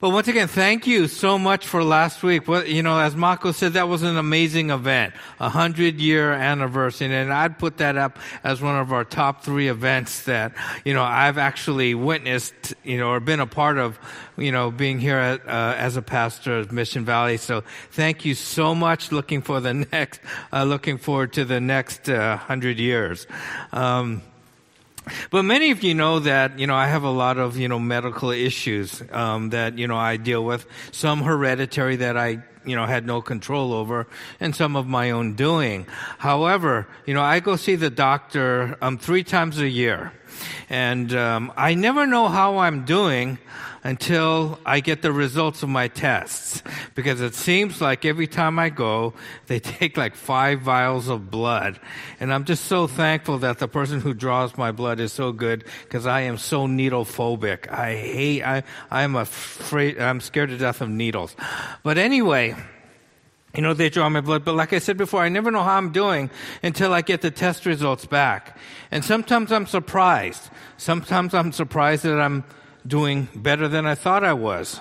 But once again, thank you so much for last week. Well, you know, as Marco said, that was an amazing event, a hundred year anniversary, and I'd put that up as one of our top three events that you know I've actually witnessed, you know, or been a part of, you know, being here at, uh, as a pastor at Mission Valley. So thank you so much. Looking for the next, uh, looking forward to the next uh, hundred years. Um, but many of you know that, you know, I have a lot of, you know, medical issues, um, that, you know, I deal with. Some hereditary that I, you know, had no control over and some of my own doing. However, you know, I go see the doctor, um, three times a year. And, um, I never know how I'm doing until I get the results of my tests. Because it seems like every time I go, they take like five vials of blood. And I'm just so thankful that the person who draws my blood is so good because I am so needle phobic. I hate, I, I'm afraid, I'm scared to death of needles. But anyway, you know, they draw my blood, but like I said before, I never know how I'm doing until I get the test results back. And sometimes I'm surprised. Sometimes I'm surprised that I'm doing better than I thought I was.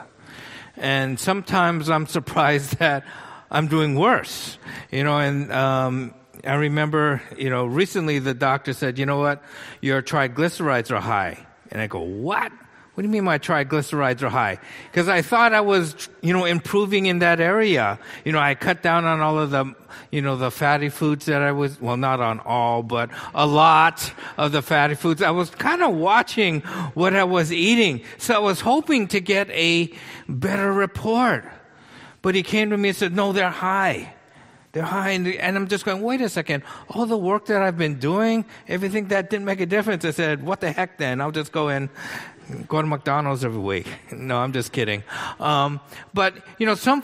And sometimes I'm surprised that I'm doing worse. You know, and um, I remember, you know, recently the doctor said, you know what, your triglycerides are high. And I go, what? What do you mean my triglycerides are high? Because I thought I was, you know, improving in that area. You know, I cut down on all of the, you know, the fatty foods that I was, well, not on all, but a lot of the fatty foods. I was kind of watching what I was eating. So I was hoping to get a better report. But he came to me and said, no, they're high. They're high. And I'm just going, wait a second. All the work that I've been doing, everything that didn't make a difference. I said, what the heck then? I'll just go in go to McDonald's every week. No, I'm just kidding. Um, but you know, some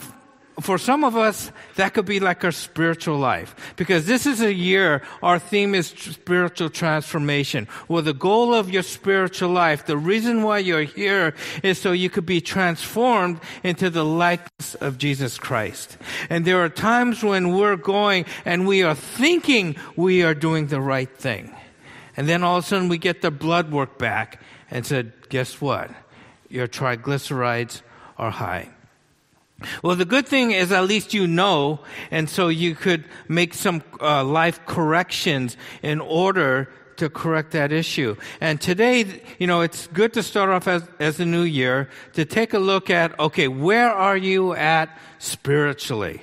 for some of us that could be like our spiritual life because this is a year our theme is spiritual transformation well the goal of your spiritual life the reason why you're here is so you could be transformed into the likeness of jesus christ and there are times when we're going and we are thinking we are doing the right thing and then all of a sudden we get the blood work back and said, Guess what? Your triglycerides are high. Well, the good thing is at least you know, and so you could make some uh, life corrections in order to correct that issue. And today, you know, it's good to start off as, as a new year to take a look at, okay, where are you at spiritually?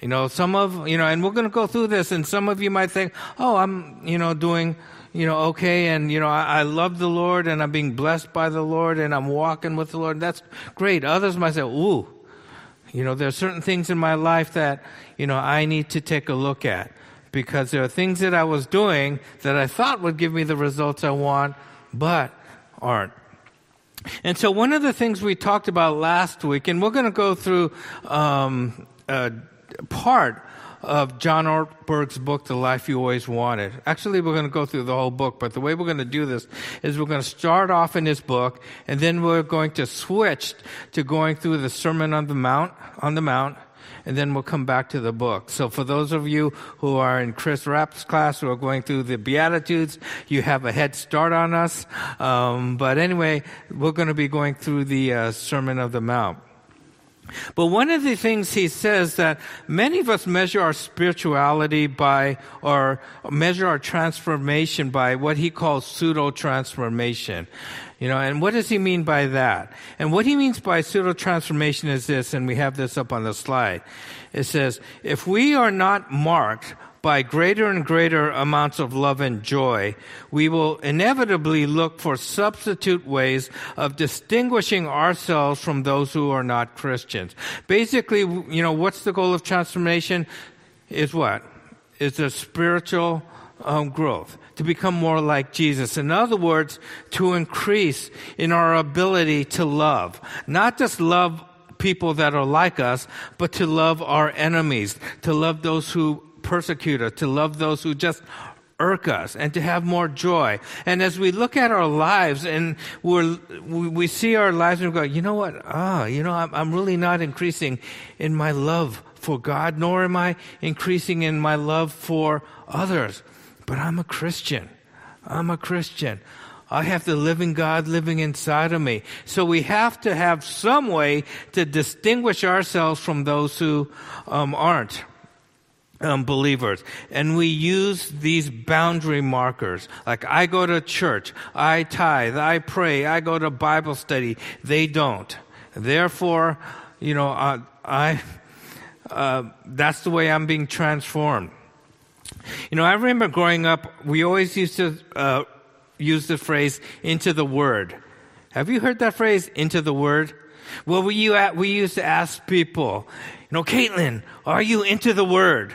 You know, some of, you know, and we're going to go through this, and some of you might think, oh, I'm, you know, doing you know, okay, and, you know, I, I, love the Lord and I'm being blessed by the Lord and I'm walking with the Lord. That's great. Others might say, ooh, you know, there are certain things in my life that, you know, I need to take a look at because there are things that I was doing that I thought would give me the results I want, but aren't. And so one of the things we talked about last week, and we're going to go through um, a part of John Ortberg's book, The Life You Always Wanted. Actually, we're going to go through the whole book, but the way we're going to do this is we're going to start off in his book, and then we're going to switch to going through the Sermon on the Mount, on the Mount, and then we'll come back to the book. So for those of you who are in Chris Rapp's class who are going through the Beatitudes, you have a head start on us. Um, but anyway, we're going to be going through the uh, Sermon of the Mount. But one of the things he says that many of us measure our spirituality by, or measure our transformation by what he calls pseudo transformation. You know, and what does he mean by that? And what he means by pseudo transformation is this, and we have this up on the slide. It says, if we are not marked by greater and greater amounts of love and joy, we will inevitably look for substitute ways of distinguishing ourselves from those who are not Christians. Basically, you know, what's the goal of transformation? Is what? Is a spiritual um, growth, to become more like Jesus. In other words, to increase in our ability to love. Not just love people that are like us, but to love our enemies, to love those who persecute us, to love those who just irk us, and to have more joy. And as we look at our lives and we're, we see our lives and we go, you know what? Ah, you know, I'm, I'm really not increasing in my love for God, nor am I increasing in my love for others. But I'm a Christian. I'm a Christian. I have the living God living inside of me. So we have to have some way to distinguish ourselves from those who um, aren't. Um, believers. And we use these boundary markers. Like I go to church, I tithe, I pray, I go to Bible study. They don't. Therefore, you know, I, uh, that's the way I'm being transformed. You know, I remember growing up, we always used to uh, use the phrase into the word. Have you heard that phrase, into the word? Well, we, we used to ask people, you know, Caitlin, are you into the word?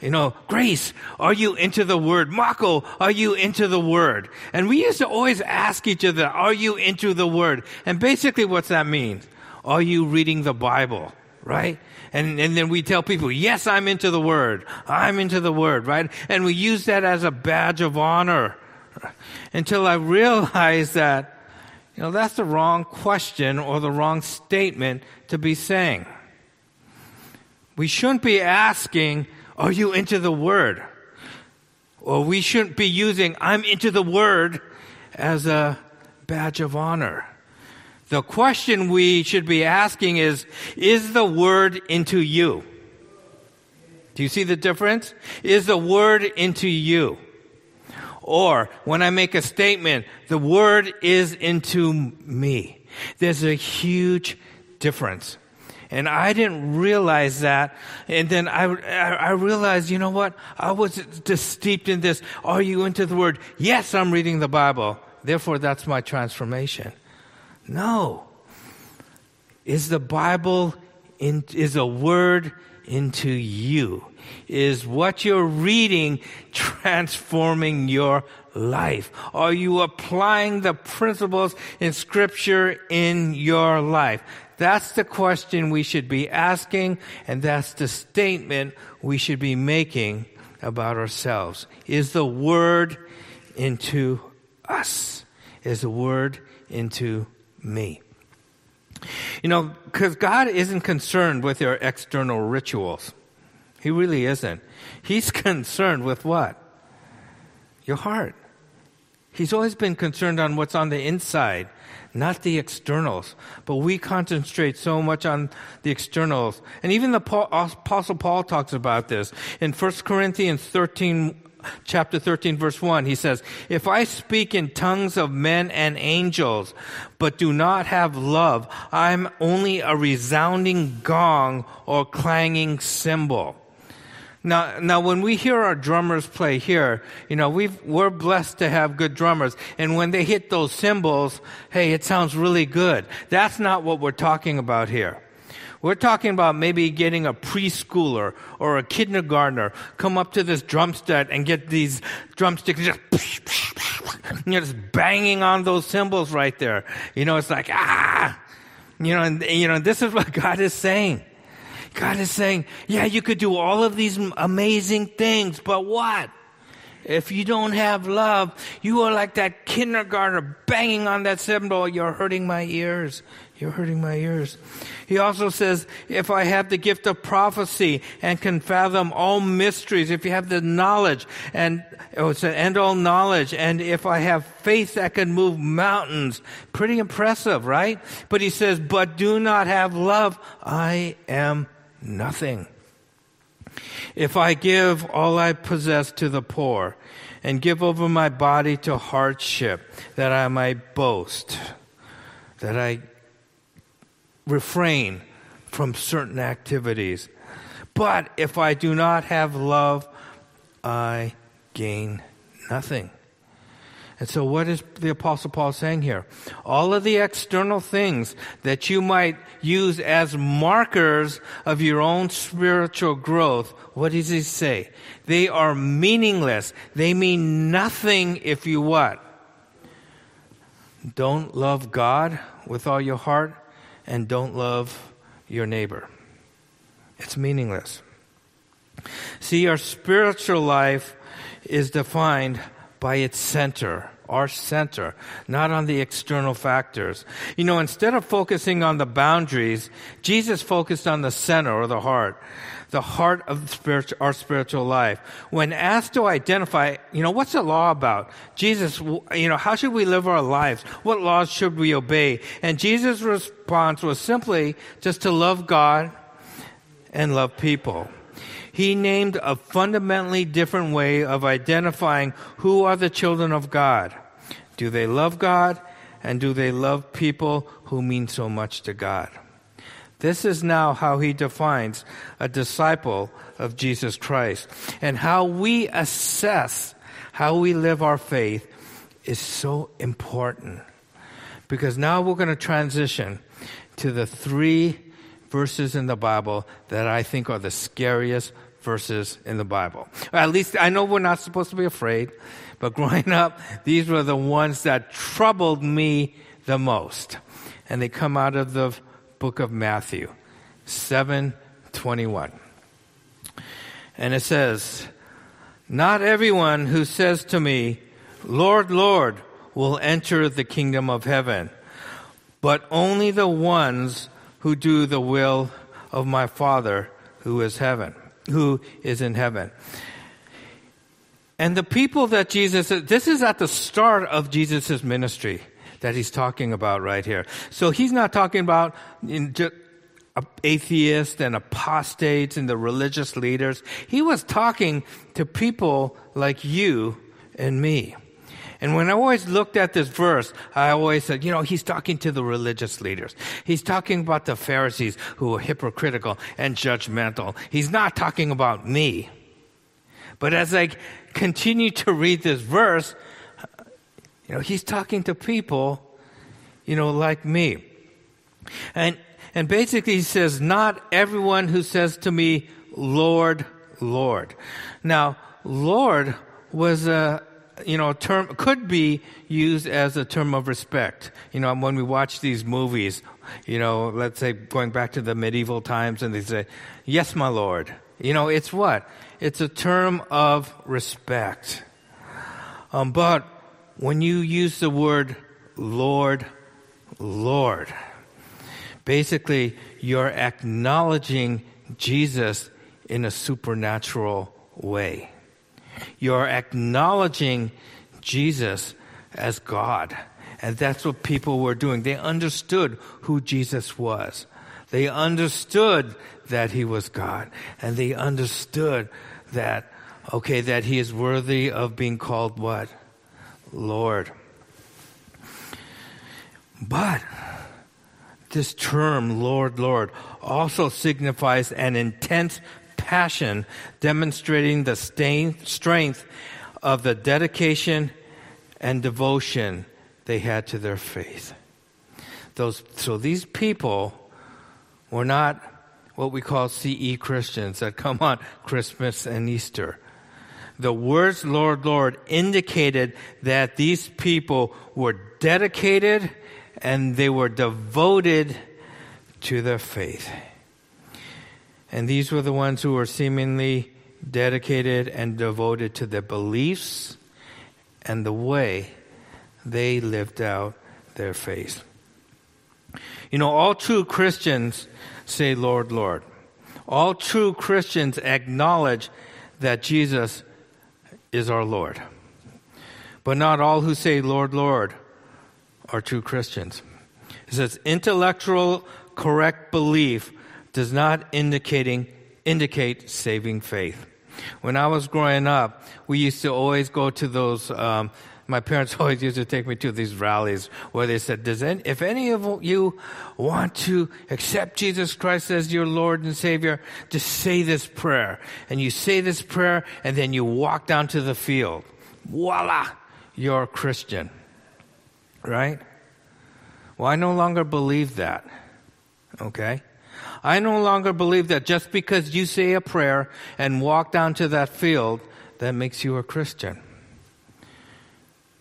You know, Grace, are you into the word? Mako, are you into the word? And we used to always ask each other, are you into the word? And basically what's that mean? Are you reading the Bible? Right? And, and then we tell people, yes, I'm into the word. I'm into the word, right? And we use that as a badge of honor until I realized that, you know, that's the wrong question or the wrong statement to be saying. We shouldn't be asking, are you into the Word? Or we shouldn't be using, I'm into the Word as a badge of honor. The question we should be asking is, is the Word into you? Do you see the difference? Is the Word into you? Or when I make a statement, the word is into me. There's a huge difference. And I didn't realize that. And then I, I realized, you know what? I was just steeped in this. Are you into the word? Yes, I'm reading the Bible. Therefore, that's my transformation. No. Is the Bible in, is a word into you? Is what you're reading transforming your life? Are you applying the principles in scripture in your life? That's the question we should be asking, and that's the statement we should be making about ourselves. Is the word into us? Is the word into me? You know, because God isn't concerned with your external rituals. He really isn't. He's concerned with what? Your heart. He's always been concerned on what's on the inside, not the externals. But we concentrate so much on the externals. And even the Apostle Paul talks about this. In 1 Corinthians 13, chapter 13 verse 1 he says if i speak in tongues of men and angels but do not have love i'm only a resounding gong or clanging cymbal now, now when we hear our drummers play here, you know, we we're blessed to have good drummers. And when they hit those cymbals, hey, it sounds really good. That's not what we're talking about here. We're talking about maybe getting a preschooler or a kindergartner come up to this drum set and get these drumsticks just, you know, just banging on those cymbals right there. You know, it's like, ah, you know, and, you know, this is what God is saying. God is saying, yeah, you could do all of these amazing things, but what? If you don't have love, you are like that kindergartner banging on that cymbal. You're hurting my ears. You're hurting my ears. He also says, if I have the gift of prophecy and can fathom all mysteries, if you have the knowledge and, oh, it's an and all knowledge, and if I have faith that can move mountains, pretty impressive, right? But he says, but do not have love, I am nothing. If I give all I possess to the poor and give over my body to hardship that I might boast, that I refrain from certain activities. But if I do not have love, I gain nothing. And so, what is the Apostle Paul saying here? All of the external things that you might use as markers of your own spiritual growth, what does he say? They are meaningless. They mean nothing if you what? Don't love God with all your heart and don't love your neighbor. It's meaningless. See, our spiritual life is defined by its center, our center, not on the external factors. You know, instead of focusing on the boundaries, Jesus focused on the center or the heart the heart of spiritual, our spiritual life. When asked to identify, you know, what's the law about? Jesus, you know, how should we live our lives? What laws should we obey? And Jesus' response was simply just to love God and love people. He named a fundamentally different way of identifying who are the children of God. Do they love God? And do they love people who mean so much to God? This is now how he defines a disciple of Jesus Christ. And how we assess how we live our faith is so important. Because now we're going to transition to the three verses in the Bible that I think are the scariest verses in the Bible. At least I know we're not supposed to be afraid, but growing up, these were the ones that troubled me the most. And they come out of the book of Matthew 7:21. And it says, "Not everyone who says to me, Lord, Lord, will enter the kingdom of heaven, but only the ones who do the will of my Father who is heaven, who is in heaven." And the people that Jesus, this is at the start of Jesus' ministry that he's talking about right here. So he's not talking about atheists and apostates and the religious leaders. He was talking to people like you and me. And when I always looked at this verse, I always said, you know, he's talking to the religious leaders. He's talking about the Pharisees who were hypocritical and judgmental. He's not talking about me. But as I continue to read this verse, you know, he's talking to people, you know, like me. And, and basically he says, not everyone who says to me, Lord, Lord. Now, Lord was a, you know, a term, could be used as a term of respect. You know, when we watch these movies, you know, let's say going back to the medieval times and they say, yes, my Lord. You know, it's what? It's a term of respect. Um, but when you use the word Lord, Lord, basically you're acknowledging Jesus in a supernatural way. You're acknowledging Jesus as God. And that's what people were doing. They understood who Jesus was. They understood that he was God. And they understood that, okay, that he is worthy of being called what? Lord. But this term, Lord, Lord, also signifies an intense passion demonstrating the strength of the dedication and devotion they had to their faith. Those, so these people were not what we call CE Christians that come on Christmas and Easter the words Lord, Lord indicated that these people were dedicated and they were devoted to their faith. And these were the ones who were seemingly dedicated and devoted to their beliefs and the way they lived out their faith. You know, all true Christians say, Lord, Lord. All true Christians acknowledge that Jesus is our Lord. But not all who say, Lord, Lord, are true Christians. It says intellectual correct belief does not indicating, indicate saving faith. When I was growing up, we used to always go to those um, my parents always used to take me to these rallies where they said, Does any, if any of you want to accept Jesus Christ as your Lord and Savior, just say this prayer. And you say this prayer and then you walk down to the field. Voila! You're a Christian. Right? Well, I no longer believe that. Okay? I no longer believe that just because you say a prayer and walk down to that field, that makes you a Christian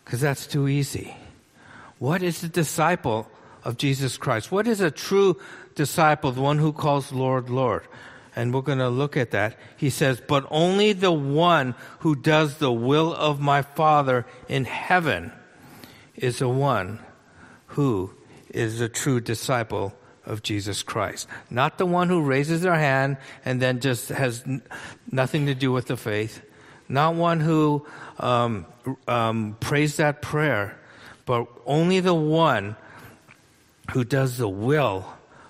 because that's too easy. What is a disciple of Jesus Christ? What is a true disciple, the one who calls Lord, Lord? And we're going to look at that. He says, but only the one who does the will of my Father in heaven is the one who is a true disciple of Jesus Christ. Not the one who raises their hand and then just has n- nothing to do with the faith. Not one who um, um, prays that prayer, but only the one who does the will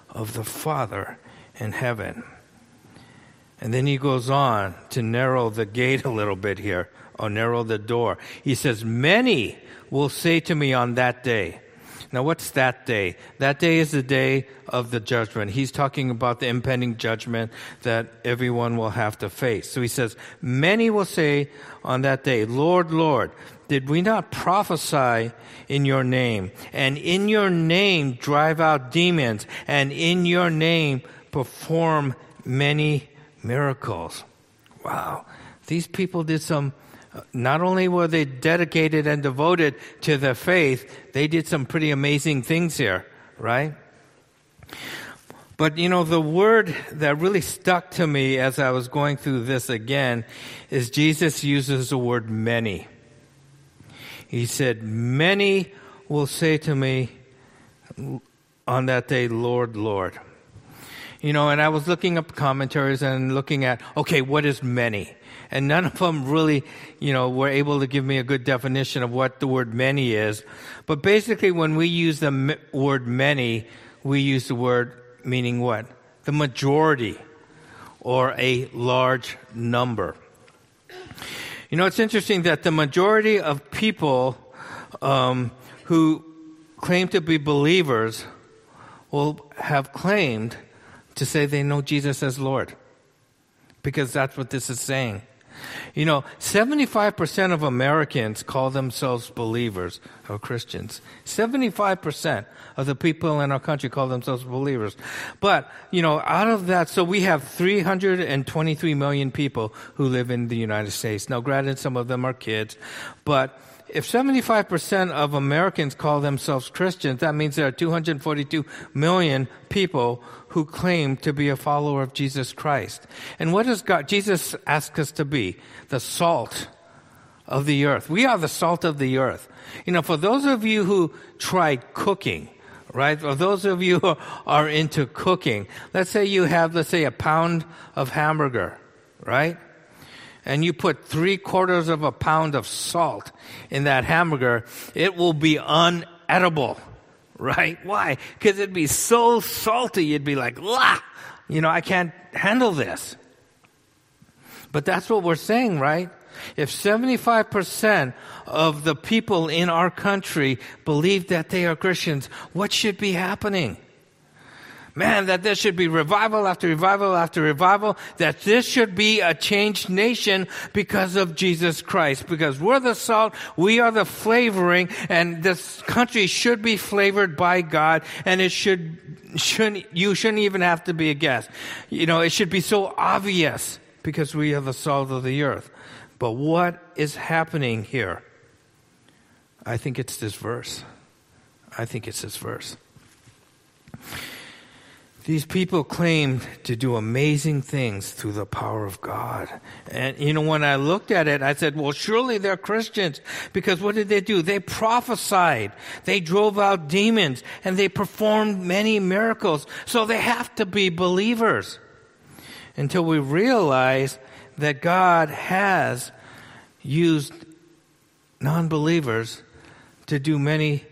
of the Father in heaven. And then he goes on to narrow the gate a little bit here, or narrow the door. He says, Many will say to me on that day, now, what's that day? That day is the day of the judgment. He's talking about the impending judgment that everyone will have to face. So he says, Many will say on that day, Lord, Lord, did we not prophesy in your name? And in your name drive out demons, and in your name perform many miracles. Wow. These people did some not only were they dedicated and devoted to their faith, they did some pretty amazing things here, right? But you know, the word that really stuck to me as I was going through this again is Jesus uses the word many. He said, Many will say to me on that day, Lord, Lord. You know, and I was looking up commentaries and looking at, okay, what is many? And none of them really, you know, were able to give me a good definition of what the word many is. But basically, when we use the m- word many, we use the word meaning what? The majority or a large number. You know, it's interesting that the majority of people um, who claim to be believers will have claimed to say they know Jesus as Lord. Because that's what this is saying. You know, 75% of Americans call themselves believers or Christians. 75% of the people in our country call themselves believers. But, you know, out of that, so we have 323 million people who live in the United States. Now, granted, some of them are kids, but if 75% of Americans call themselves Christians, that means there are 242 million people who claim to be a follower of Jesus Christ. And what does God, Jesus ask us to be? The salt of the earth. We are the salt of the earth. You know, for those of you who tried cooking, right? For those of you who are into cooking, let's say you have, let's say, a pound of hamburger, right? And you put three quarters of a pound of salt in that hamburger, it will be unedible right? Why? Because it'd be so salty, you'd be like, la, you know, I can't handle this. But that's what we're saying, right? If 75% of the people in our country believe that they are Christians, what should be happening? Man, that there should be revival after revival after revival, that this should be a changed nation because of Jesus Christ. Because we're the salt, we are the flavoring, and this country should be flavored by God, and it should, shouldn't, you shouldn't even have to be a guest. You know, it should be so obvious because we are the salt of the earth. But what is happening here? I think it's this verse. I think it's this verse. These people claimed to do amazing things through the power of God. And, you know, when I looked at it, I said, well, surely they're Christians. Because what did they do? They prophesied. They drove out demons and they performed many miracles. So they have to be believers. Until we realize that God has used non-believers to do many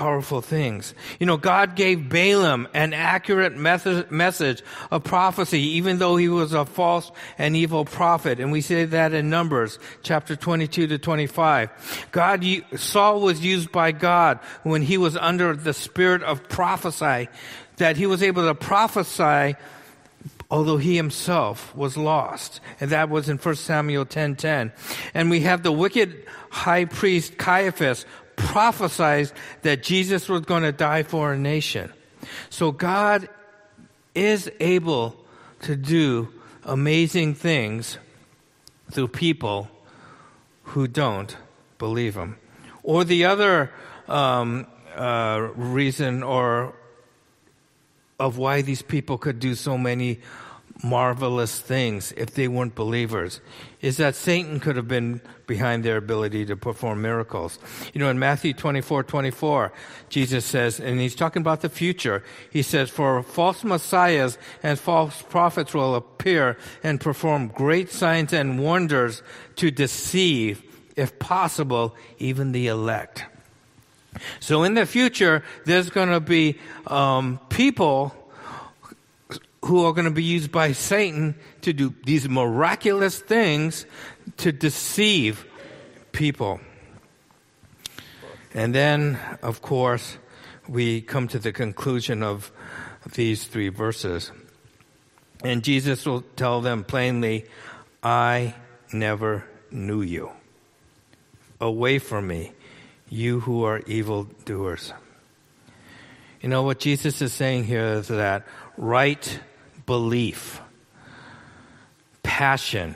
powerful things. You know, God gave Balaam an accurate method, message of prophecy, even though he was a false and evil prophet. And we see that in Numbers chapter 22 to 25. God, Saul was used by God when he was under the spirit of prophesy, that he was able to prophesy although he himself was lost. And that was in 1 Samuel 10:10. And we have the wicked high priest Caiaphas prophesied that Jesus was going to die for a nation. So God is able to do amazing things through people who don't believe him. Or the other um, uh, reason or of why these people could do so many marvelous things if they weren't believers is that Satan could have been behind their ability to perform miracles. You know, in Matthew 24, 24, Jesus says, and he's talking about the future, he says, for false messiahs and false prophets will appear and perform great signs and wonders to deceive, if possible, even the elect. So in the future, there's going to be um, people who are going to be used by Satan to do these miraculous things to deceive people. And then, of course, we come to the conclusion of these three verses. And Jesus will tell them plainly, I never knew you. Away from me, you who are evildoers. You know what Jesus is saying here is that right belief, passion,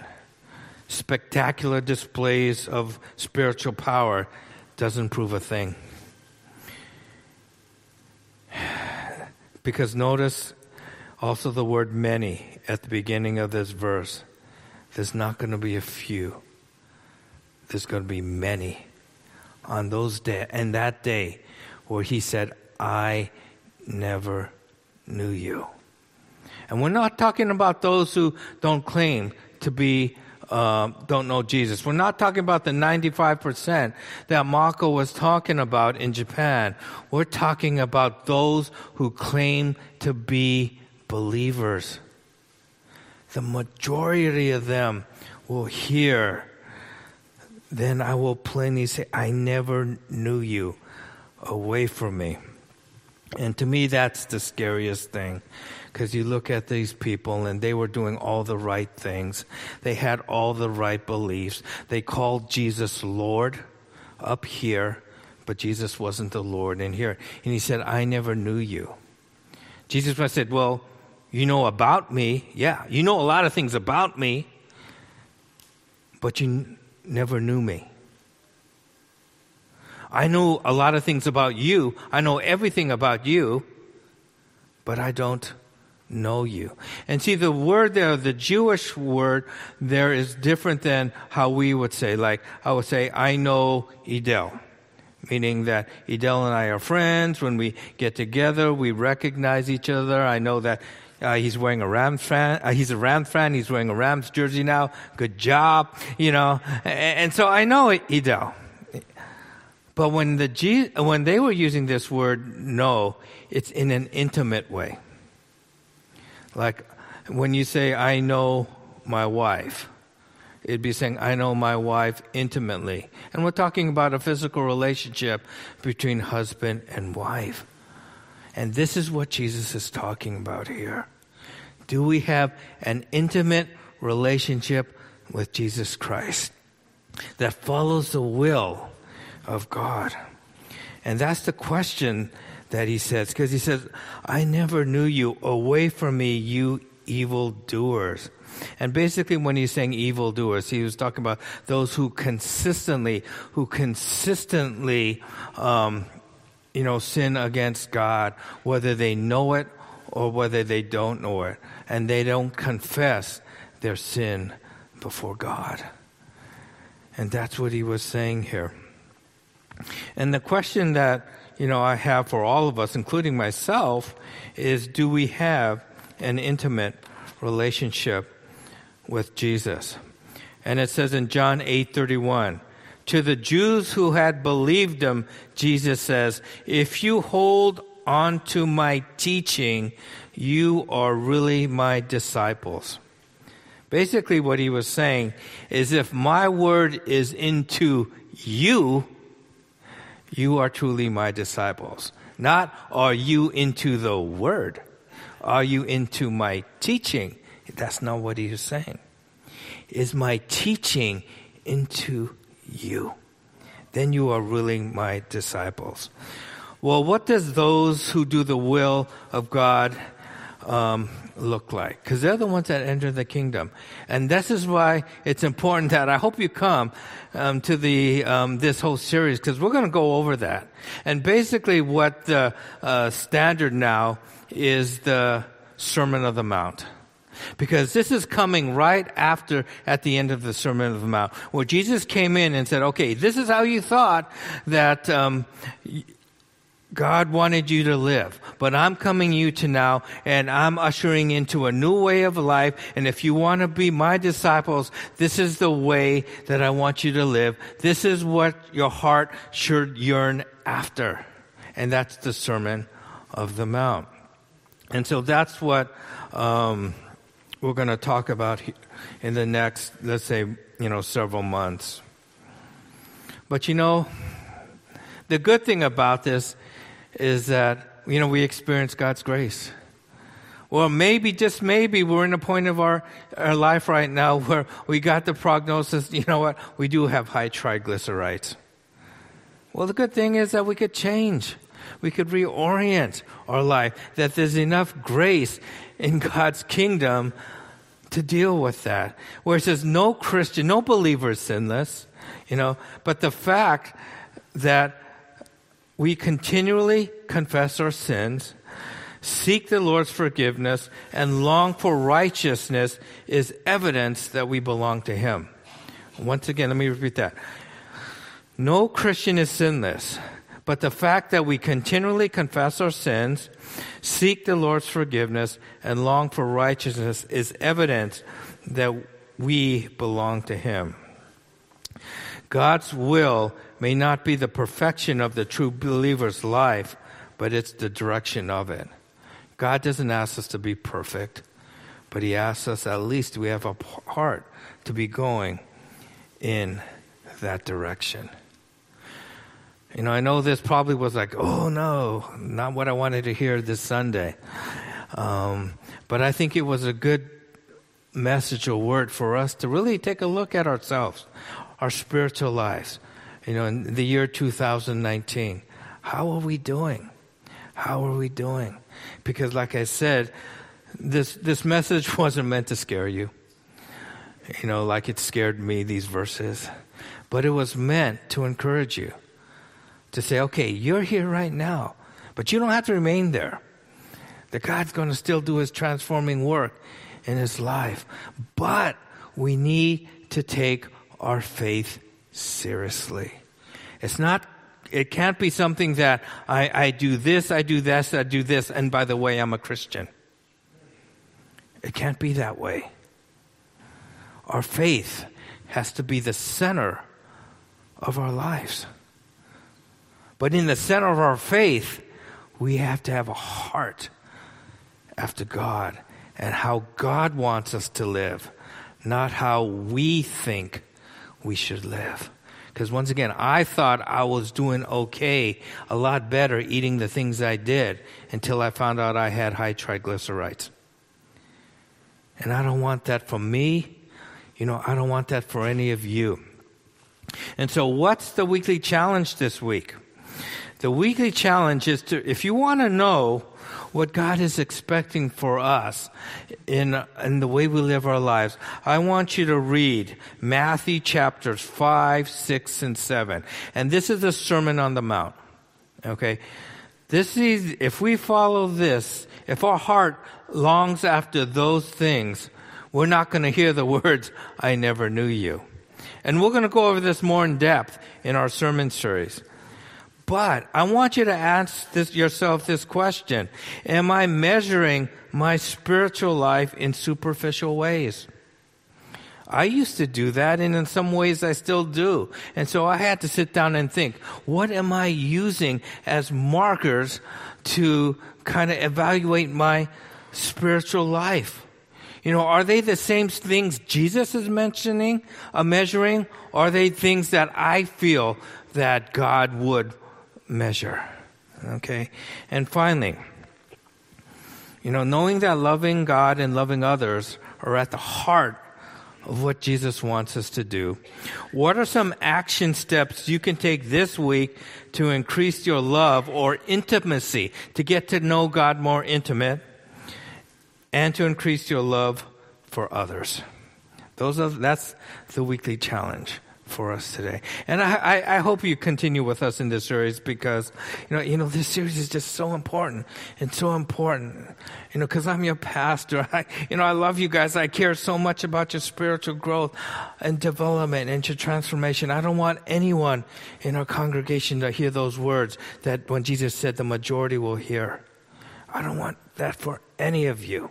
spectacular displays of spiritual power doesn't prove a thing. Because notice also the word many at the beginning of this verse. There's not going to be a few. There's going to be many on those day and that day where he said, I never knew you. And we're not talking about those who don't claim to be, uh, don't know Jesus. We're not talking about the 95% that Mako was talking about in Japan. We're talking about those who claim to be believers. The majority of them will hear, then I will plainly say, I never knew you away from me. And to me, that's the scariest thing because you look at these people and they were doing all the right things. They had all the right beliefs. They called Jesus Lord up here, but Jesus wasn't the Lord in here. And he said, I never knew you. Jesus said, Well, you know about me. Yeah, you know a lot of things about me, but you n- never knew me. I know a lot of things about you. I know everything about you, but I don't know you. And see, the word there, the Jewish word there is different than how we would say. Like, I would say, I know Edel. Meaning that Edel and I are friends. When we get together, we recognize each other. I know that uh, he's wearing a Rams fan. Uh, he's a Rams fan. He's wearing a Rams jersey now. Good job, you know. And, and so I know Edel. But when the when they were using this word "know," it's in an intimate way. Like when you say, I know my wife, it'd be saying, I know my wife intimately. And we're talking about a physical relationship between husband and wife. And this is what Jesus is talking about here. Do we have an intimate relationship with Jesus Christ that follows the will of God? And that's the question that he says, because he says, I never knew you. Away from me, you evil doers. And basically, when he's saying evil doers, he was talking about those who consistently, who consistently, um, you know, sin against God, whether they know it or whether they don't know it, and they don't confess their sin before God. And that's what he was saying here. And the question that you know, I have for all of us, including myself, is do we have an intimate relationship with Jesus? And it says in John 8:31, to the Jews who had believed him, Jesus says, if you hold on to my teaching, you are really my disciples. Basically, what he was saying is if my word is into you, you are truly my disciples. Not are you into the word? Are you into my teaching? That's not what he is saying. Is my teaching into you? Then you are really my disciples. Well, what does those who do the will of God um, look like? Because they're the ones that enter the kingdom. And this is why it's important that I hope you come um, to the um, this whole series because we're going to go over that. And basically, what the uh, standard now is the Sermon of the Mount. Because this is coming right after, at the end of the Sermon of the Mount, where Jesus came in and said, okay, this is how you thought that um, God wanted you to live, but I'm coming you to now and I'm ushering into a new way of life. And if you want to be my disciples, this is the way that I want you to live. This is what your heart should yearn after. And that's the Sermon of the Mount. And so that's what um, we're going to talk about in the next, let's say, you know, several months. But you know, the good thing about this is that, you know, we experience God's grace. Well, maybe, just maybe, we're in a point of our, our life right now where we got the prognosis, you know what, we do have high triglycerides. Well, the good thing is that we could change. We could reorient our life, that there's enough grace in God's kingdom to deal with that. Where it says no Christian, no believer is sinless, you know, but the fact that we continually confess our sins, seek the Lord's forgiveness, and long for righteousness is evidence that we belong to Him. Once again, let me repeat that. No Christian is sinless, but the fact that we continually confess our sins, seek the Lord's forgiveness, and long for righteousness is evidence that we belong to Him. God's will may not be the perfection of the true believer's life, but it's the direction of it. God doesn't ask us to be perfect, but He asks us at least we have a heart to be going in that direction. You know, I know this probably was like, oh no, not what I wanted to hear this Sunday. Um, but I think it was a good message or word for us to really take a look at ourselves, our spiritual lives. You know, in the year 2019, how are we doing? How are we doing? Because, like I said, this this message wasn't meant to scare you. You know, like it scared me these verses, but it was meant to encourage you to say, okay, you're here right now, but you don't have to remain there. That God's going to still do His transforming work in His life, but we need to take our faith seriously. It's not, it can't be something that I, I do this, I do this, I do this, and by the way, I'm a Christian. It can't be that way. Our faith has to be the center of our lives. But in the center of our faith, we have to have a heart after God and how God wants us to live, not how we think we should live. Because once again, I thought I was doing okay, a lot better eating the things I did until I found out I had high triglycerides. And I don't want that for me. You know, I don't want that for any of you. And so, what's the weekly challenge this week? The weekly challenge is to, if you want to know what God is expecting for us in, in the way we live our lives, I want you to read Matthew chapters 5, 6, and 7. And this is the Sermon on the Mount. Okay? This is, if we follow this, if our heart longs after those things, we're not going to hear the words, I never knew you. And we're going to go over this more in depth in our sermon series. But I want you to ask this, yourself this question. Am I measuring my spiritual life in superficial ways? I used to do that, and in some ways I still do. And so I had to sit down and think, what am I using as markers to kind of evaluate my spiritual life? You know, are they the same things Jesus is mentioning, uh, measuring? Or are they things that I feel that God would measure. Okay? And finally, you know, knowing that loving God and loving others are at the heart of what Jesus wants us to do. What are some action steps you can take this week to increase your love or intimacy, to get to know God more intimate, and to increase your love for others? Those are, that's the weekly challenge for us today. And I, I, I, hope you continue with us in this series because, you know, you know, this series is just so important and so important. You know, because I'm your pastor. I, you know, I love you guys. I care so much about your spiritual growth and development and your transformation. I don't want anyone in our congregation to hear those words that when Jesus said the majority will hear. I don't want that for any of you.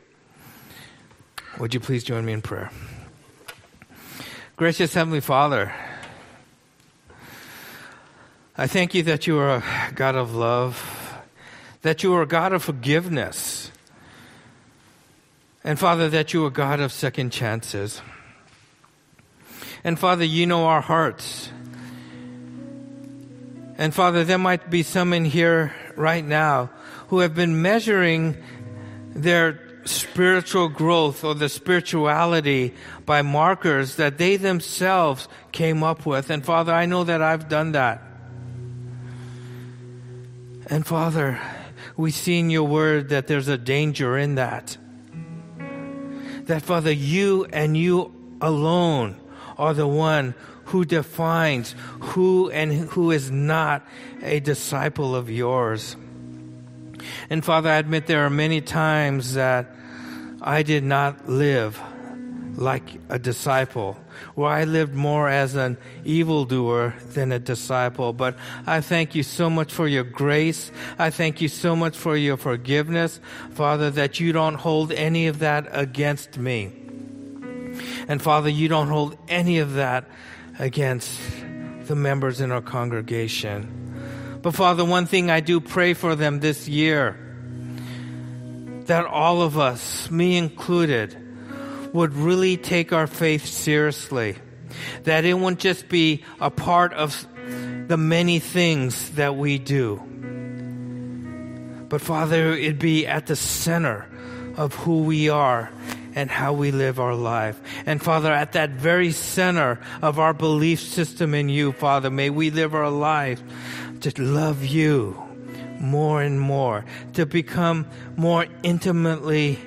Would you please join me in prayer? Gracious Heavenly Father, I thank you that you are a God of love, that you are a God of forgiveness, and Father, that you are a God of second chances. And Father, you know our hearts. And Father, there might be some in here right now who have been measuring their spiritual growth or the spirituality by markers that they themselves came up with. And Father, I know that I've done that. And Father, we see in your word that there's a danger in that. That Father, you and you alone are the one who defines who and who is not a disciple of yours. And Father, I admit there are many times that I did not live like a disciple, where I lived more as an evildoer than a disciple. But I thank you so much for your grace. I thank you so much for your forgiveness, Father, that you don't hold any of that against me. And Father, you don't hold any of that against the members in our congregation. But Father, one thing I do pray for them this year that all of us, me included, would really take our faith seriously. That it won't just be a part of the many things that we do. But Father, it'd be at the center of who we are and how we live our life. And Father, at that very center of our belief system in you, Father, may we live our life to love you more and more, to become more intimately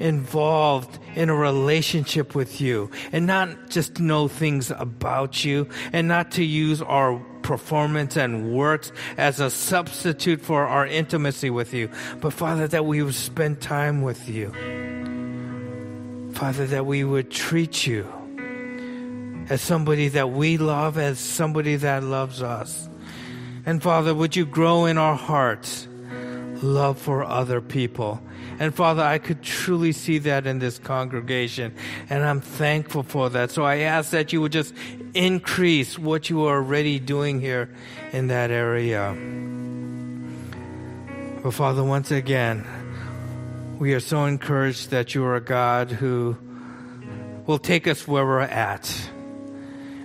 involved in a relationship with you and not just know things about you and not to use our performance and works as a substitute for our intimacy with you, but Father, that we would spend time with you. Father, that we would treat you as somebody that we love, as somebody that loves us. And Father, would you grow in our hearts love for other people? And Father, I could truly see that in this congregation, and I'm thankful for that. So I ask that you would just increase what you are already doing here in that area. But Father, once again, we are so encouraged that you are a God who will take us where we're at.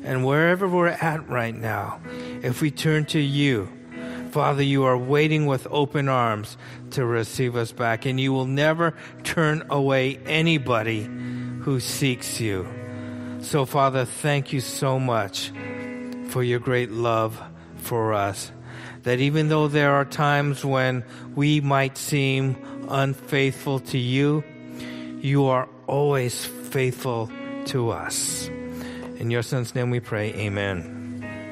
And wherever we're at right now, if we turn to you, Father, you are waiting with open arms to receive us back, and you will never turn away anybody who seeks you. So, Father, thank you so much for your great love for us. That even though there are times when we might seem unfaithful to you, you are always faithful to us. In your son's name we pray, amen.